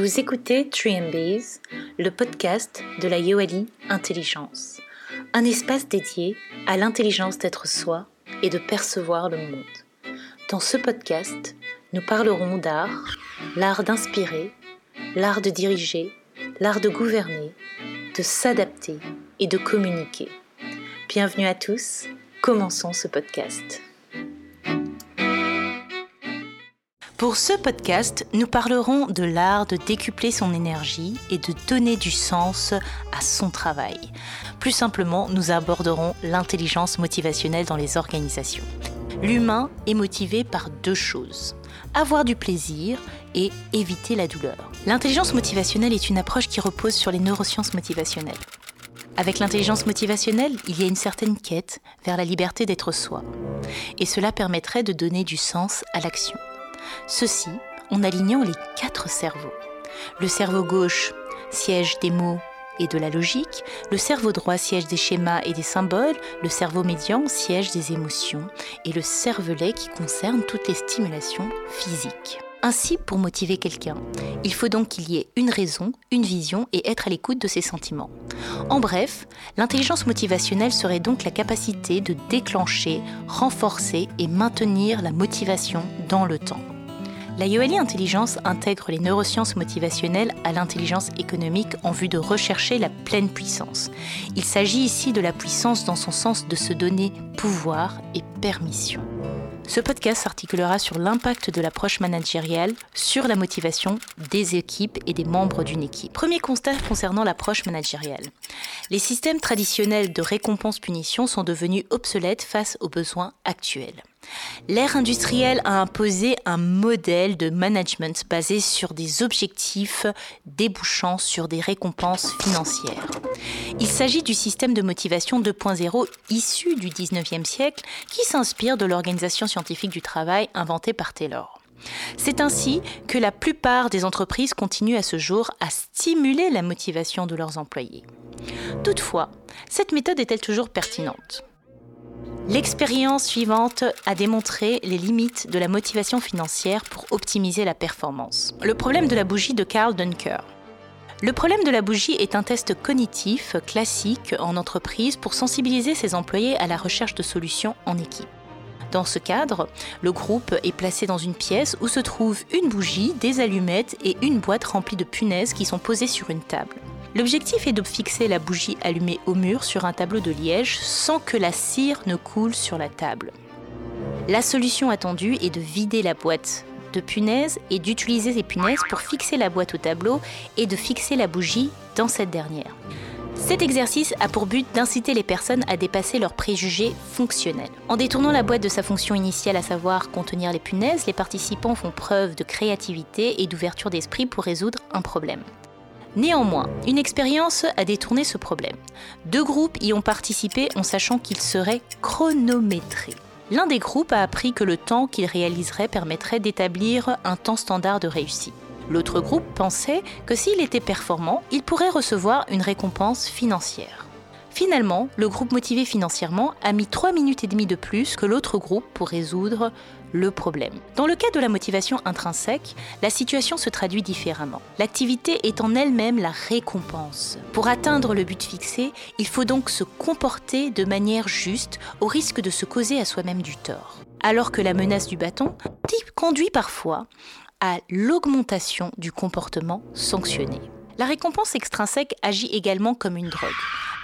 Vous écoutez 3MBs, le podcast de la Yoali Intelligence, un espace dédié à l'intelligence d'être soi et de percevoir le monde. Dans ce podcast, nous parlerons d'art, l'art d'inspirer, l'art de diriger, l'art de gouverner, de s'adapter et de communiquer. Bienvenue à tous, commençons ce podcast. Pour ce podcast, nous parlerons de l'art de décupler son énergie et de donner du sens à son travail. Plus simplement, nous aborderons l'intelligence motivationnelle dans les organisations. L'humain est motivé par deux choses avoir du plaisir et éviter la douleur. L'intelligence motivationnelle est une approche qui repose sur les neurosciences motivationnelles. Avec l'intelligence motivationnelle, il y a une certaine quête vers la liberté d'être soi. Et cela permettrait de donner du sens à l'action. Ceci en alignant les quatre cerveaux. Le cerveau gauche, siège des mots et de la logique, le cerveau droit siège des schémas et des symboles, le cerveau médian siège des émotions et le cervelet qui concerne toutes les stimulations physiques. Ainsi, pour motiver quelqu'un, il faut donc qu'il y ait une raison, une vision et être à l'écoute de ses sentiments. En bref, l'intelligence motivationnelle serait donc la capacité de déclencher, renforcer et maintenir la motivation dans le temps. La Yoeli Intelligence intègre les neurosciences motivationnelles à l'intelligence économique en vue de rechercher la pleine puissance. Il s'agit ici de la puissance dans son sens de se donner pouvoir et permission. Ce podcast s'articulera sur l'impact de l'approche managériale sur la motivation des équipes et des membres d'une équipe. Premier constat concernant l'approche managériale. Les systèmes traditionnels de récompense-punition sont devenus obsolètes face aux besoins actuels. L'ère industrielle a imposé un modèle de management basé sur des objectifs débouchant sur des récompenses financières. Il s'agit du système de motivation 2.0 issu du 19e siècle qui s'inspire de l'organisation scientifique du travail inventée par Taylor. C'est ainsi que la plupart des entreprises continuent à ce jour à stimuler la motivation de leurs employés. Toutefois, cette méthode est-elle toujours pertinente? L'expérience suivante a démontré les limites de la motivation financière pour optimiser la performance. Le problème de la bougie de Carl Dunker. Le problème de la bougie est un test cognitif classique en entreprise pour sensibiliser ses employés à la recherche de solutions en équipe. Dans ce cadre, le groupe est placé dans une pièce où se trouvent une bougie, des allumettes et une boîte remplie de punaises qui sont posées sur une table. L'objectif est de fixer la bougie allumée au mur sur un tableau de liège sans que la cire ne coule sur la table. La solution attendue est de vider la boîte de punaises et d'utiliser ces punaises pour fixer la boîte au tableau et de fixer la bougie dans cette dernière. Cet exercice a pour but d'inciter les personnes à dépasser leurs préjugés fonctionnels. En détournant la boîte de sa fonction initiale, à savoir contenir les punaises, les participants font preuve de créativité et d'ouverture d'esprit pour résoudre un problème. Néanmoins, une expérience a détourné ce problème. Deux groupes y ont participé en sachant qu'ils seraient chronométrés. L'un des groupes a appris que le temps qu'il réaliserait permettrait d'établir un temps standard de réussite. L'autre groupe pensait que s'il était performant, il pourrait recevoir une récompense financière. Finalement, le groupe motivé financièrement a mis 3 minutes et demie de plus que l'autre groupe pour résoudre le problème. Dans le cas de la motivation intrinsèque, la situation se traduit différemment. L'activité est en elle-même la récompense. Pour atteindre le but fixé, il faut donc se comporter de manière juste au risque de se causer à soi-même du tort. Alors que la menace du bâton conduit parfois à l'augmentation du comportement sanctionné. La récompense extrinsèque agit également comme une drogue.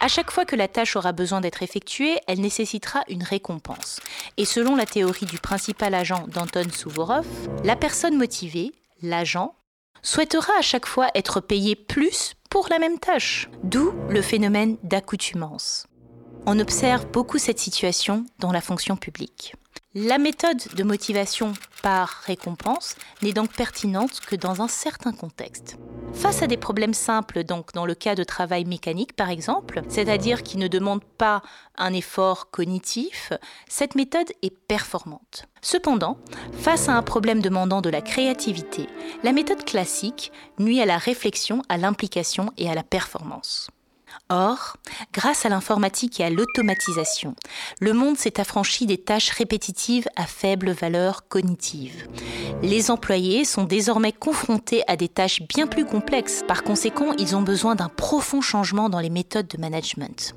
À chaque fois que la tâche aura besoin d'être effectuée, elle nécessitera une récompense. Et selon la théorie du principal agent d'Anton Souvorov, la personne motivée, l'agent, souhaitera à chaque fois être payé plus pour la même tâche. D'où le phénomène d'accoutumance. On observe beaucoup cette situation dans la fonction publique. La méthode de motivation par récompense n'est donc pertinente que dans un certain contexte. Face à des problèmes simples, donc dans le cas de travail mécanique par exemple, c'est-à-dire qui ne demandent pas un effort cognitif, cette méthode est performante. Cependant, face à un problème demandant de la créativité, la méthode classique nuit à la réflexion, à l'implication et à la performance. Or, grâce à l'informatique et à l'automatisation, le monde s'est affranchi des tâches répétitives à faible valeur cognitive. Les employés sont désormais confrontés à des tâches bien plus complexes. Par conséquent, ils ont besoin d'un profond changement dans les méthodes de management.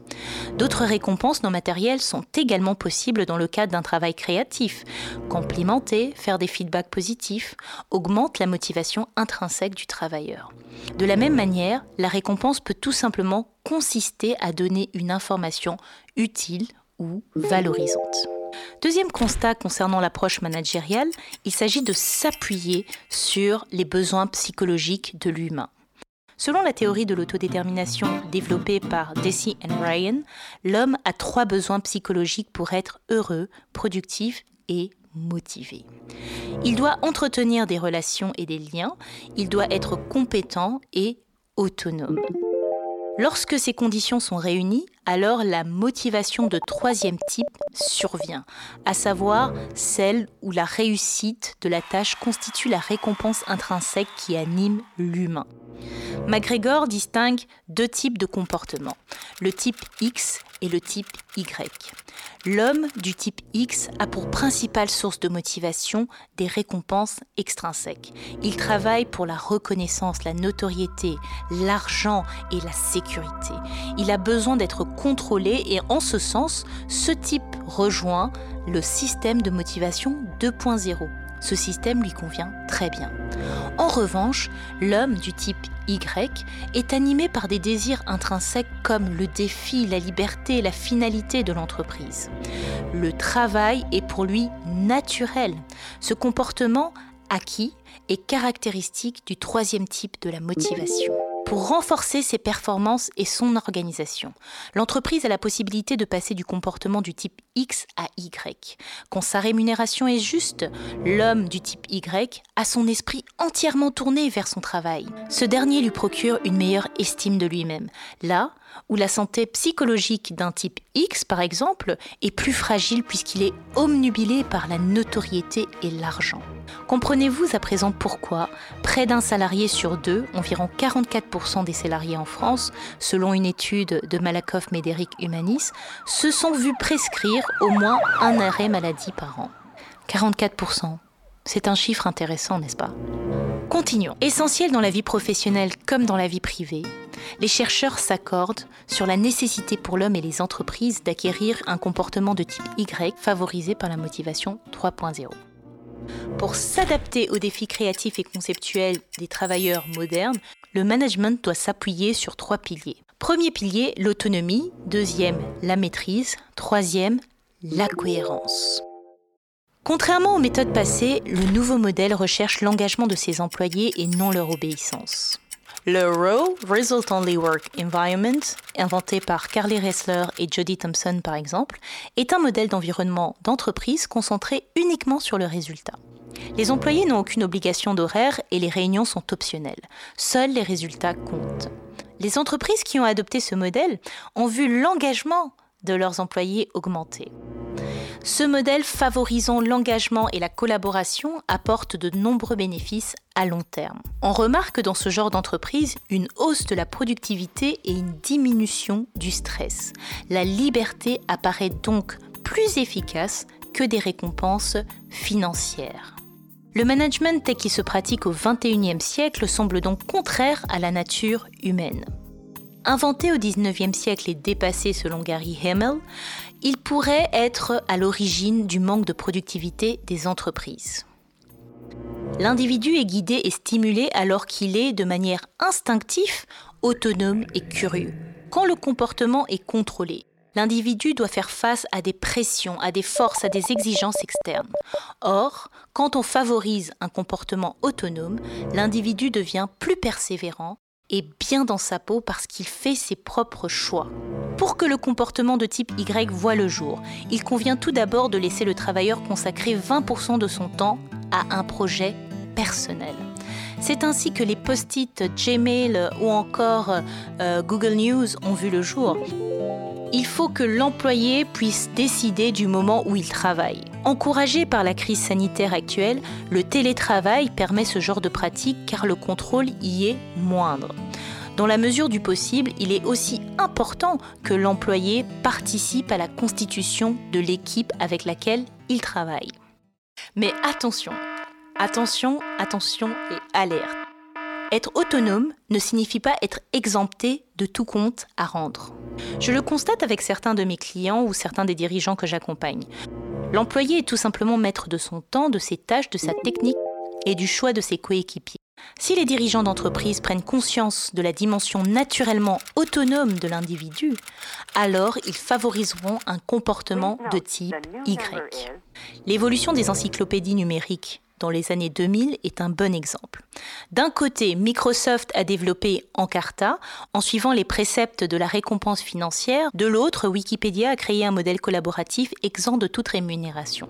D'autres récompenses non matérielles sont également possibles dans le cadre d'un travail créatif. Complimenter, faire des feedbacks positifs, augmente la motivation intrinsèque du travailleur. De la même manière, la récompense peut tout simplement consister à donner une information utile ou valorisante. Deuxième constat concernant l'approche managériale, il s'agit de s'appuyer sur les besoins psychologiques de l'humain. Selon la théorie de l'autodétermination développée par Deci et Ryan, l'homme a trois besoins psychologiques pour être heureux, productif et motivé. Il doit entretenir des relations et des liens, il doit être compétent et autonome. Lorsque ces conditions sont réunies, alors la motivation de troisième type survient, à savoir celle où la réussite de la tâche constitue la récompense intrinsèque qui anime l'humain. MacGregor distingue deux types de comportements, le type X et le type Y. L'homme du type X a pour principale source de motivation des récompenses extrinsèques. Il travaille pour la reconnaissance, la notoriété, l'argent et la sécurité. Il a besoin d'être contrôlé et en ce sens, ce type rejoint le système de motivation 2.0 ce système lui convient très bien. En revanche, l'homme du type Y est animé par des désirs intrinsèques comme le défi, la liberté, la finalité de l'entreprise. Le travail est pour lui naturel. Ce comportement acquis est caractéristique du troisième type de la motivation pour renforcer ses performances et son organisation. L'entreprise a la possibilité de passer du comportement du type X à Y. Quand sa rémunération est juste, l'homme du type Y a son esprit entièrement tourné vers son travail. Ce dernier lui procure une meilleure estime de lui-même. Là où la santé psychologique d'un type X, par exemple, est plus fragile puisqu'il est omnubilé par la notoriété et l'argent. Comprenez-vous à présent pourquoi près d'un salarié sur deux, environ 44% des salariés en France, selon une étude de Malakoff Médéric Humanis, se sont vus prescrire au moins un arrêt maladie par an? 44%. C'est un chiffre intéressant, n'est-ce pas? Continuons. Essentiel dans la vie professionnelle comme dans la vie privée, les chercheurs s'accordent sur la nécessité pour l'homme et les entreprises d'acquérir un comportement de type Y favorisé par la motivation 3.0. Pour s'adapter aux défis créatifs et conceptuels des travailleurs modernes, le management doit s'appuyer sur trois piliers. Premier pilier, l'autonomie. Deuxième, la maîtrise. Troisième, la cohérence. Contrairement aux méthodes passées, le nouveau modèle recherche l'engagement de ses employés et non leur obéissance. Le RAW, Result Only Work Environment, inventé par Carly Ressler et Jody Thompson par exemple, est un modèle d'environnement d'entreprise concentré uniquement sur le résultat. Les employés n'ont aucune obligation d'horaire et les réunions sont optionnelles. Seuls les résultats comptent. Les entreprises qui ont adopté ce modèle ont vu l'engagement de leurs employés augmenter. Ce modèle favorisant l'engagement et la collaboration apporte de nombreux bénéfices à long terme. On remarque dans ce genre d'entreprise une hausse de la productivité et une diminution du stress. La liberté apparaît donc plus efficace que des récompenses financières. Le management tel qui se pratique au XXIe siècle semble donc contraire à la nature humaine. Inventé au XIXe siècle et dépassé selon Gary Hamel, il pourrait être à l'origine du manque de productivité des entreprises. L'individu est guidé et stimulé alors qu'il est, de manière instinctive, autonome et curieux. Quand le comportement est contrôlé, l'individu doit faire face à des pressions, à des forces, à des exigences externes. Or, quand on favorise un comportement autonome, l'individu devient plus persévérant et bien dans sa peau parce qu'il fait ses propres choix. Pour que le comportement de type Y voit le jour, il convient tout d'abord de laisser le travailleur consacrer 20% de son temps à un projet personnel. C'est ainsi que les post-it Gmail ou encore euh, Google News ont vu le jour. Il faut que l'employé puisse décider du moment où il travaille. Encouragé par la crise sanitaire actuelle, le télétravail permet ce genre de pratique car le contrôle y est moindre. Dans la mesure du possible, il est aussi important que l'employé participe à la constitution de l'équipe avec laquelle il travaille. Mais attention, attention, attention et alerte. Être autonome ne signifie pas être exempté de tout compte à rendre. Je le constate avec certains de mes clients ou certains des dirigeants que j'accompagne. L'employé est tout simplement maître de son temps, de ses tâches, de sa technique et du choix de ses coéquipiers. Si les dirigeants d'entreprise prennent conscience de la dimension naturellement autonome de l'individu, alors ils favoriseront un comportement de type Y. L'évolution des encyclopédies numériques dans les années 2000 est un bon exemple. D'un côté, Microsoft a développé Encarta en suivant les préceptes de la récompense financière, de l'autre, Wikipédia a créé un modèle collaboratif exempt de toute rémunération.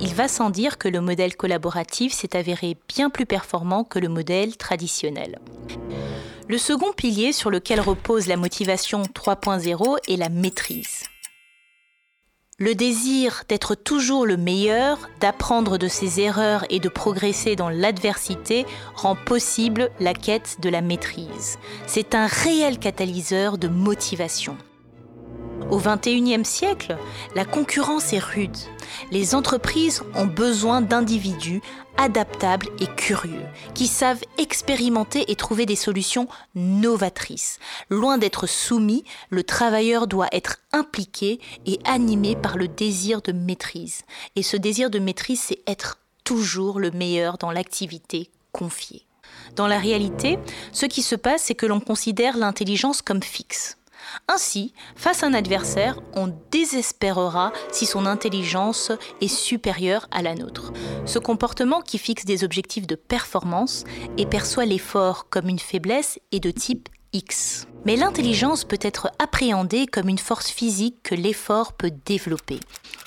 Il va sans dire que le modèle collaboratif s'est avéré bien plus performant que le modèle traditionnel. Le second pilier sur lequel repose la motivation 3.0 est la maîtrise. Le désir d'être toujours le meilleur, d'apprendre de ses erreurs et de progresser dans l'adversité rend possible la quête de la maîtrise. C'est un réel catalyseur de motivation. Au XXIe siècle, la concurrence est rude. Les entreprises ont besoin d'individus adaptables et curieux, qui savent expérimenter et trouver des solutions novatrices. Loin d'être soumis, le travailleur doit être impliqué et animé par le désir de maîtrise. Et ce désir de maîtrise, c'est être toujours le meilleur dans l'activité confiée. Dans la réalité, ce qui se passe, c'est que l'on considère l'intelligence comme fixe. Ainsi, face à un adversaire, on désespérera si son intelligence est supérieure à la nôtre. Ce comportement qui fixe des objectifs de performance et perçoit l'effort comme une faiblesse est de type X. Mais l'intelligence peut être appréhendée comme une force physique que l'effort peut développer.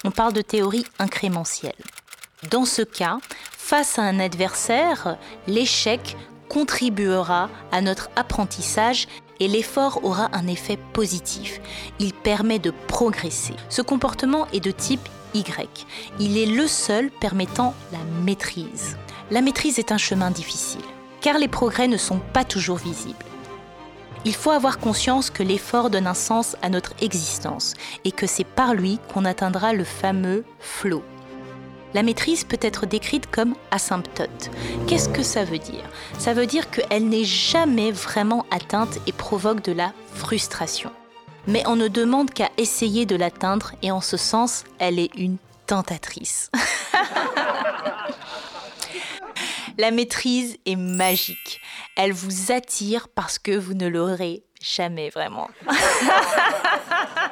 On parle de théorie incrémentielle. Dans ce cas, face à un adversaire, l'échec contribuera à notre apprentissage et l'effort aura un effet positif. Il permet de progresser. Ce comportement est de type Y. Il est le seul permettant la maîtrise. La maîtrise est un chemin difficile, car les progrès ne sont pas toujours visibles. Il faut avoir conscience que l'effort donne un sens à notre existence et que c'est par lui qu'on atteindra le fameux flow. La maîtrise peut être décrite comme asymptote. Qu'est-ce que ça veut dire? Ça veut dire qu'elle n'est jamais vraiment atteinte et provoque de la frustration. Mais on ne demande qu'à essayer de l'atteindre et en ce sens, elle est une tentatrice. la maîtrise est magique. Elle vous attire parce que vous ne l'aurez jamais vraiment.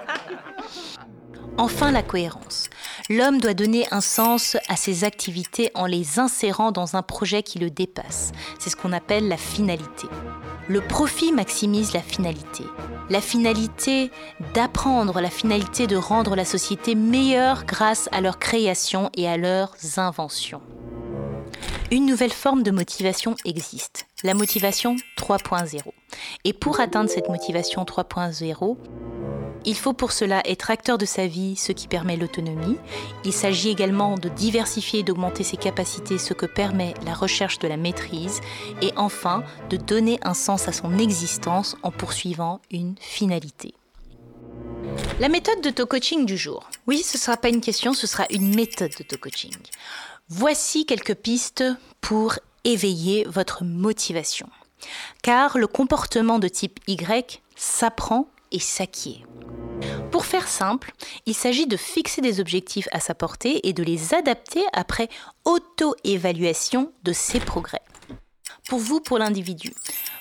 Enfin, la cohérence. L'homme doit donner un sens à ses activités en les insérant dans un projet qui le dépasse. C'est ce qu'on appelle la finalité. Le profit maximise la finalité. La finalité d'apprendre, la finalité de rendre la société meilleure grâce à leur création et à leurs inventions. Une nouvelle forme de motivation existe, la motivation 3.0. Et pour atteindre cette motivation 3.0, il faut pour cela être acteur de sa vie, ce qui permet l'autonomie. Il s'agit également de diversifier et d'augmenter ses capacités, ce que permet la recherche de la maîtrise. Et enfin, de donner un sens à son existence en poursuivant une finalité. La méthode de coaching du jour. Oui, ce ne sera pas une question, ce sera une méthode de coaching. Voici quelques pistes pour éveiller votre motivation. Car le comportement de type Y s'apprend et s'acquiert. Pour faire simple, il s'agit de fixer des objectifs à sa portée et de les adapter après auto-évaluation de ses progrès. Pour vous, pour l'individu,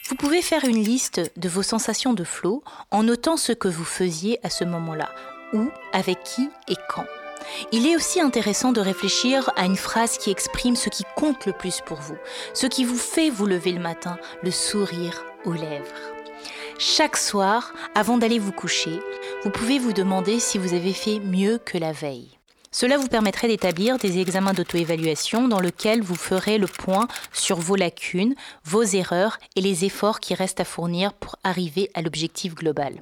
vous pouvez faire une liste de vos sensations de flow en notant ce que vous faisiez à ce moment-là, où, avec qui et quand. Il est aussi intéressant de réfléchir à une phrase qui exprime ce qui compte le plus pour vous, ce qui vous fait vous lever le matin, le sourire aux lèvres. Chaque soir, avant d'aller vous coucher, vous pouvez vous demander si vous avez fait mieux que la veille. Cela vous permettrait d'établir des examens d'auto-évaluation dans lesquels vous ferez le point sur vos lacunes, vos erreurs et les efforts qui restent à fournir pour arriver à l'objectif global.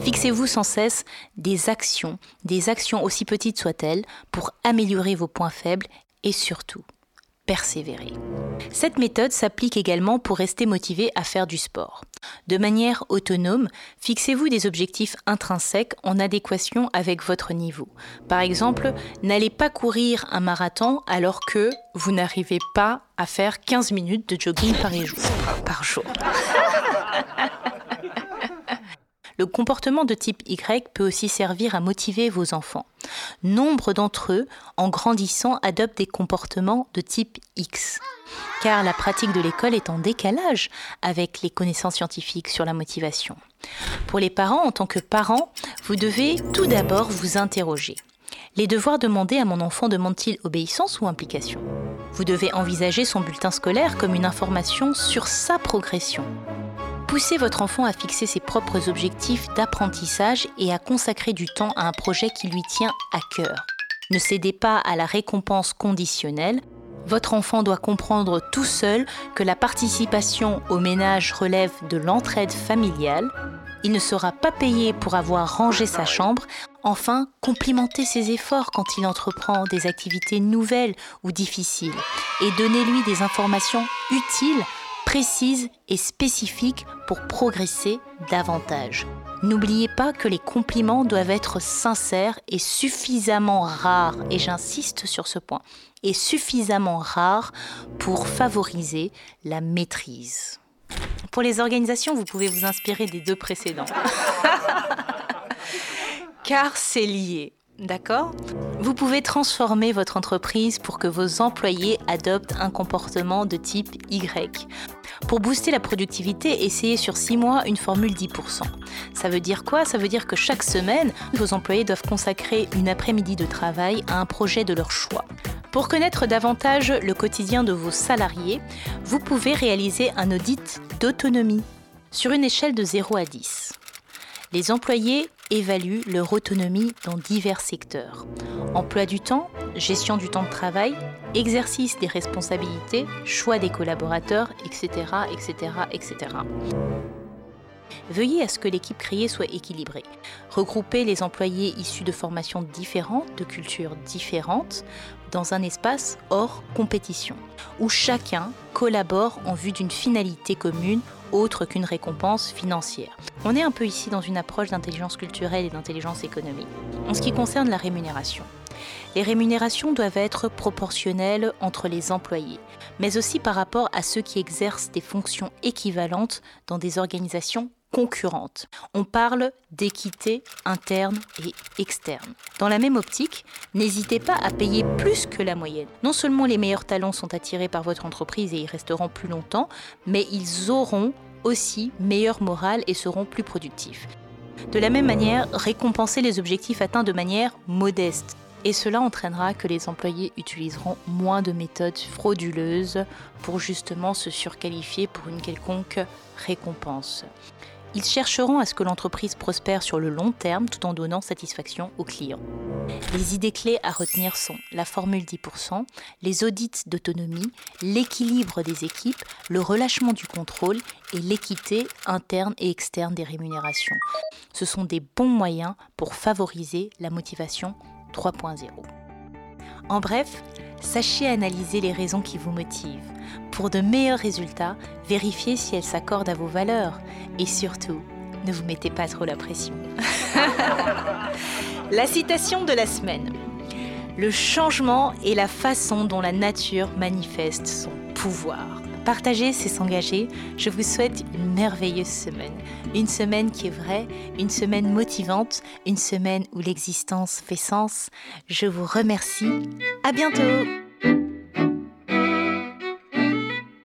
Fixez-vous sans cesse des actions, des actions aussi petites soient-elles, pour améliorer vos points faibles et surtout, persévérer. Cette méthode s'applique également pour rester motivé à faire du sport. De manière autonome, fixez-vous des objectifs intrinsèques en adéquation avec votre niveau. Par exemple, n'allez pas courir un marathon alors que vous n'arrivez pas à faire 15 minutes de jogging par jour. Par jour. Le comportement de type Y peut aussi servir à motiver vos enfants. Nombre d'entre eux, en grandissant, adoptent des comportements de type X, car la pratique de l'école est en décalage avec les connaissances scientifiques sur la motivation. Pour les parents, en tant que parents, vous devez tout d'abord vous interroger. Les devoirs demandés à mon enfant demandent-ils obéissance ou implication? Vous devez envisager son bulletin scolaire comme une information sur sa progression. Poussez votre enfant à fixer ses propres objectifs d'apprentissage et à consacrer du temps à un projet qui lui tient à cœur. Ne cédez pas à la récompense conditionnelle. Votre enfant doit comprendre tout seul que la participation au ménage relève de l'entraide familiale. Il ne sera pas payé pour avoir rangé sa chambre. Enfin, complimentez ses efforts quand il entreprend des activités nouvelles ou difficiles et donnez-lui des informations utiles précise et spécifique pour progresser davantage. N'oubliez pas que les compliments doivent être sincères et suffisamment rares, et j'insiste sur ce point, et suffisamment rares pour favoriser la maîtrise. Pour les organisations, vous pouvez vous inspirer des deux précédents. Car c'est lié. D'accord Vous pouvez transformer votre entreprise pour que vos employés adoptent un comportement de type Y. Pour booster la productivité, essayez sur 6 mois une formule 10%. Ça veut dire quoi? Ça veut dire que chaque semaine, vos employés doivent consacrer une après-midi de travail à un projet de leur choix. Pour connaître davantage le quotidien de vos salariés, vous pouvez réaliser un audit d'autonomie sur une échelle de 0 à 10. Les employés évaluent leur autonomie dans divers secteurs. Emploi du temps, gestion du temps de travail, exercice des responsabilités, choix des collaborateurs, etc. etc., etc. Veuillez à ce que l'équipe créée soit équilibrée. Regroupez les employés issus de formations différentes, de cultures différentes, dans un espace hors compétition, où chacun collabore en vue d'une finalité commune autre qu'une récompense financière. On est un peu ici dans une approche d'intelligence culturelle et d'intelligence économique. En ce qui concerne la rémunération, les rémunérations doivent être proportionnelles entre les employés, mais aussi par rapport à ceux qui exercent des fonctions équivalentes dans des organisations concurrentes. On parle d'équité interne et externe. Dans la même optique, n'hésitez pas à payer plus que la moyenne. Non seulement les meilleurs talents sont attirés par votre entreprise et y resteront plus longtemps, mais ils auront aussi meilleure morale et seront plus productifs. De la même manière, récompenser les objectifs atteints de manière modeste. Et cela entraînera que les employés utiliseront moins de méthodes frauduleuses pour justement se surqualifier pour une quelconque récompense. Ils chercheront à ce que l'entreprise prospère sur le long terme tout en donnant satisfaction aux clients. Les idées clés à retenir sont la formule 10%, les audits d'autonomie, l'équilibre des équipes, le relâchement du contrôle et l'équité interne et externe des rémunérations. Ce sont des bons moyens pour favoriser la motivation 3.0. En bref, sachez analyser les raisons qui vous motivent. Pour de meilleurs résultats, vérifiez si elles s'accordent à vos valeurs et surtout, ne vous mettez pas trop la pression. la citation de la semaine. Le changement est la façon dont la nature manifeste son pouvoir. Partagez, c'est s'engager. Je vous souhaite une merveilleuse semaine. Une semaine qui est vraie, une semaine motivante, une semaine où l'existence fait sens. Je vous remercie. À bientôt!